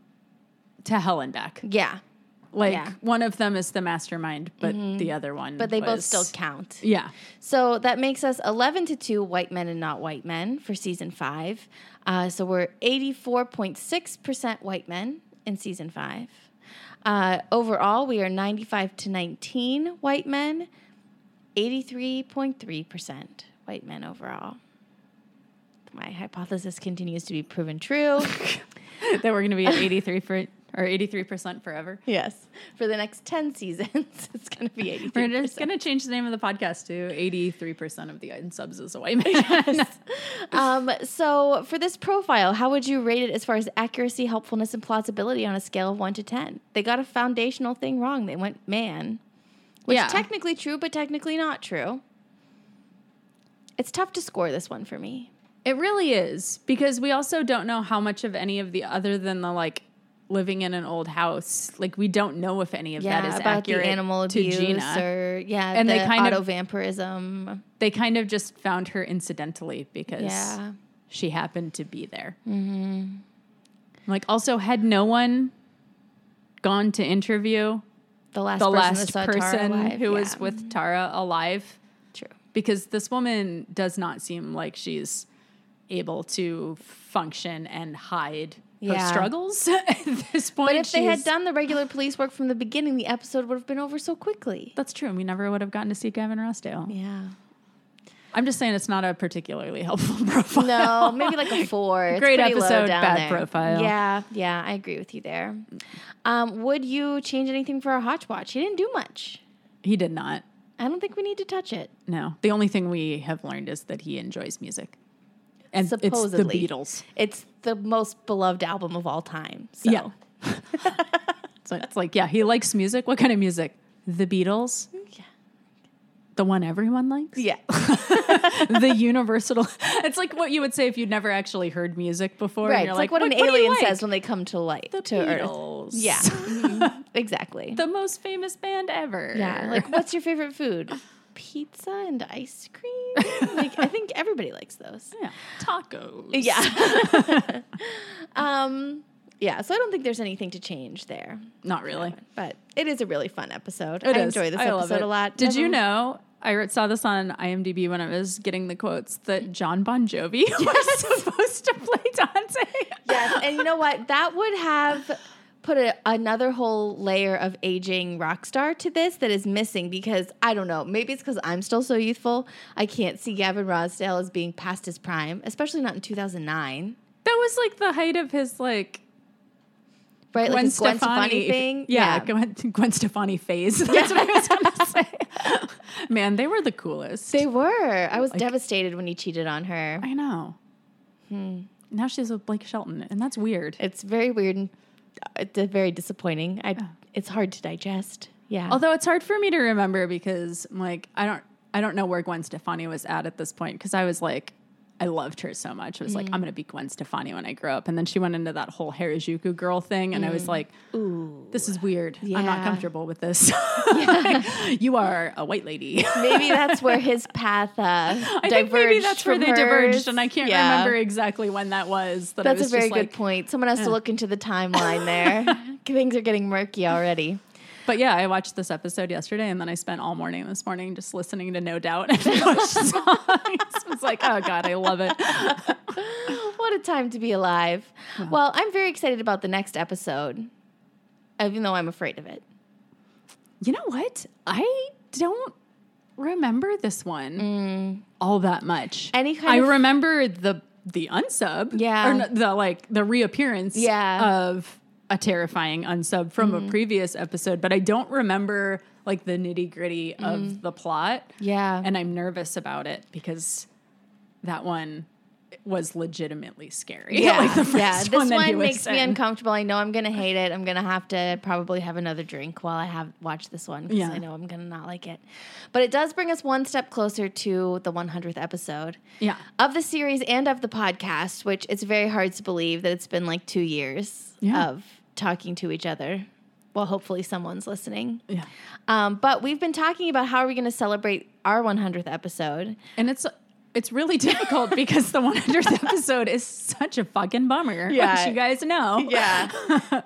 Speaker 3: To Hell and Back.
Speaker 2: yeah,
Speaker 3: Like
Speaker 2: Yeah.
Speaker 3: one of them is the mastermind, but the other one
Speaker 2: but they both still count.
Speaker 3: Yeah.
Speaker 2: So that makes us eleven to two white men and not white men for season five. Uh, so we're eighty four point six percent white men in season five. Uh, overall, we are ninety five to nineteen white men, eighty three point three percent white men overall. My hypothesis continues to be proven true. (laughs)
Speaker 3: that we're gonna be at eighty three for or eighty three percent forever.
Speaker 2: yes, for the next ten seasons, (laughs) it's going to be eighty
Speaker 3: We're just gonna change the name of the podcast to eighty three percent of the unsubs is a white man. (laughs)
Speaker 2: Um, so for this profile, how would you rate it as far as accuracy, helpfulness, and plausibility on a scale of one to ten? They got a foundational thing wrong. They went man, which
Speaker 3: Yeah.
Speaker 2: technically true, but technically not true. It's tough to score this one for me.
Speaker 3: It really is because we also don't know how much of any of the other than the like living in an old house. Like we don't know if any of
Speaker 2: Yeah,
Speaker 3: that is
Speaker 2: about
Speaker 3: accurate
Speaker 2: the animal
Speaker 3: to
Speaker 2: abuse
Speaker 3: Gina.
Speaker 2: or yeah,
Speaker 3: And
Speaker 2: the
Speaker 3: they kind of-
Speaker 2: auto vampirism.
Speaker 3: they kind of just found her incidentally because
Speaker 2: Yeah.
Speaker 3: she happened to be there. Mm-hmm. Like, also, had no one gone to interview
Speaker 2: The last
Speaker 3: the
Speaker 2: person,
Speaker 3: last person
Speaker 2: alive.
Speaker 3: who was with mm-hmm. Tara alive?
Speaker 2: True.
Speaker 3: Because this woman does not seem like she's able to function and hide
Speaker 2: Yeah.
Speaker 3: struggles (laughs) at this point.
Speaker 2: But if they had done the regular police work from the beginning, the episode would have been over so quickly.
Speaker 3: That's true. and We never would have gotten to see Gavin Rossdale.
Speaker 2: Yeah.
Speaker 3: I'm just saying it's not a particularly helpful (laughs) profile.
Speaker 2: No, maybe like a (laughs) four. It's
Speaker 3: Great episode,
Speaker 2: down
Speaker 3: bad
Speaker 2: there.
Speaker 3: profile.
Speaker 2: Yeah, yeah, I agree with you there. Um, would you change anything for our hotch watch? He didn't do much.
Speaker 3: He did not.
Speaker 2: I don't think we need to touch it.
Speaker 3: No. The only thing we have learned is that he enjoys music. And
Speaker 2: Supposedly.
Speaker 3: it's the Beatles.
Speaker 2: It's the most beloved album of all time. So.
Speaker 3: Yeah. (laughs) So it's like, yeah, he likes music. What kind of music? The Beatles?
Speaker 2: Yeah.
Speaker 3: The one everyone likes?
Speaker 2: Yeah. (laughs)
Speaker 3: the universal. It's like what you would say if you'd never actually heard music before.
Speaker 2: right. It's like, what,
Speaker 3: "What-
Speaker 2: an
Speaker 3: what
Speaker 2: alien
Speaker 3: like?"
Speaker 2: says when they come to light
Speaker 3: The
Speaker 2: to Earth.
Speaker 3: Beatles.
Speaker 2: Yeah. (laughs) Mhm. Exactly.
Speaker 3: the most famous band ever.
Speaker 2: yeah. Like, what's your favorite food? Pizza and ice cream. like, I think everybody likes those. (laughs)
Speaker 3: Yeah. Tacos.
Speaker 2: Yeah. (laughs) (laughs) um. Yeah. So I don't think there's anything to change there.
Speaker 3: Not really.
Speaker 2: But it is a really fun episode.
Speaker 3: It
Speaker 2: I
Speaker 3: is.
Speaker 2: enjoy this
Speaker 3: I love
Speaker 2: episode a lot.
Speaker 3: Did you know? I saw this on IMDb when I was getting the quotes that John Bon Jovi was supposed to play Dante.
Speaker 2: Yes, and you know what? That would have put a, another whole layer of aging rock star to this that is missing because I don't know. Maybe it's because I'm still so youthful. I can't see Gavin Rossdale as being past his prime, especially not in 2009.
Speaker 3: That was like the height of his like
Speaker 2: Right, like
Speaker 3: Gwen
Speaker 2: Gwen
Speaker 3: Stefani
Speaker 2: thing.
Speaker 3: Yeah, Gwen, Gwen Stefani phase. (laughs) That's what I was going to say. Man, they were the coolest.
Speaker 2: they were. I was devastated when he cheated on her.
Speaker 3: I know.
Speaker 2: Hmm.
Speaker 3: Now she's with Blake Shelton, and that's weird.
Speaker 2: It's very weird and it's very disappointing. I. It's hard to digest. Yeah.
Speaker 3: Although it's hard for me to remember because like I don't I don't know where Gwen Stefani was at at this point because I was like I loved her so much. I was like I'm gonna be Gwen Stefani when I grow up, and then she went into that whole Harajuku girl thing, and I was like,
Speaker 2: Ooh.
Speaker 3: this is weird. I'm not comfortable with this. (laughs) you are a white lady.
Speaker 2: maybe that's where his (laughs) path uh,
Speaker 3: I think maybe that's where they diverged, and I can't
Speaker 2: Yeah.
Speaker 3: remember exactly when that was. That
Speaker 2: That's a very good
Speaker 3: like-
Speaker 2: point. Someone has
Speaker 3: Yeah.
Speaker 2: to look into the timeline there. (laughs) Things are getting murky already.
Speaker 3: But yeah, I watched this episode yesterday, and then I spent all morning this morning just listening to No Doubt (laughs) and songs. (laughs) It's like, oh god, I love it. (laughs)
Speaker 2: What a time to be alive. Well, I'm very excited about the next episode, even though I'm afraid of it.
Speaker 3: You know what? I don't remember this one all that much.
Speaker 2: Mm. Any kind
Speaker 3: I
Speaker 2: of-
Speaker 3: remember the the unsub,
Speaker 2: Yeah.
Speaker 3: or the like the reappearance,
Speaker 2: Yeah.
Speaker 3: Of a terrifying unsub from a previous episode, but I don't remember like the nitty gritty
Speaker 2: Mm.
Speaker 3: of the plot.
Speaker 2: Yeah.
Speaker 3: and I'm nervous about it because that one was legitimately scary. (laughs)
Speaker 2: yeah,
Speaker 3: like the first
Speaker 2: yeah. This
Speaker 3: one,
Speaker 2: one,
Speaker 3: that he was
Speaker 2: makes me
Speaker 3: in.
Speaker 2: uncomfortable. I know I'm gonna hate it. I'm gonna have to probably have another drink while I have watched this one because
Speaker 3: Yeah.
Speaker 2: I know I'm gonna not like it. But it does bring us one step closer to the 100th episode.
Speaker 3: Yeah,
Speaker 2: of the series and of the podcast, which it's very hard to believe that it's been like two years
Speaker 3: Yeah.
Speaker 2: of talking to each other. Well, hopefully someone's listening.
Speaker 3: yeah,
Speaker 2: Um, but we've been talking about how are we going to celebrate our 100th episode.
Speaker 3: and it's. It's really difficult (laughs) because the 100th episode is such a fucking bummer.
Speaker 2: Yeah.
Speaker 3: you guys know.
Speaker 2: Yeah.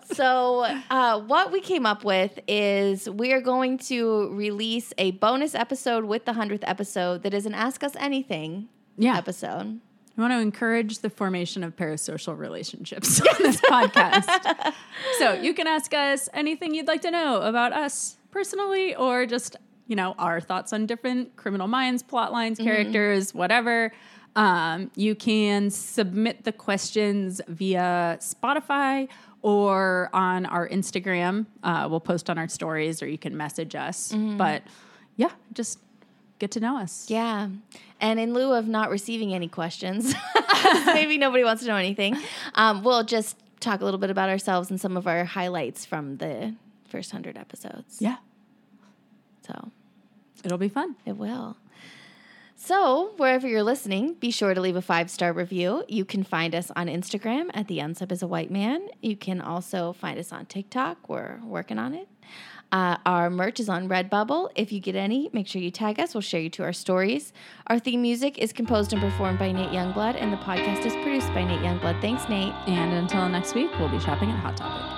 Speaker 2: (laughs) so, uh, what we came up with is we are going to release a bonus episode with the 100th episode that is an Ask Us Anything
Speaker 3: Yeah.
Speaker 2: episode.
Speaker 3: We want to encourage the formation of parasocial relationships (laughs) on this podcast. So you can ask us anything you'd like to know about us personally or just, you know, our thoughts on different criminal minds, plot lines, characters, whatever. Um, you can submit the questions via Spotify or on our Instagram. Uh, we'll post on our stories or you can message us. But yeah, just get to know us.
Speaker 2: Yeah. And in lieu of not receiving any questions, (laughs) maybe nobody wants to know anything, um, we'll just talk a little bit about ourselves and some of our highlights from the first 100 episodes.
Speaker 3: Yeah,
Speaker 2: So
Speaker 3: it'll be fun.
Speaker 2: it will. So, wherever you're listening, be sure to leave a five star review. You can find us on Instagram at The Unsub is a White Man. You can also find us on TikTok. We're working on it. Uh, our merch is on Redbubble. If you get any, make sure you tag us. We'll share you to our stories. Our theme music is composed and performed by Nate Youngblood, and the podcast is produced by Nate Youngblood. Thanks, Nate.
Speaker 3: And until next week, we'll be shopping at Hot Topic.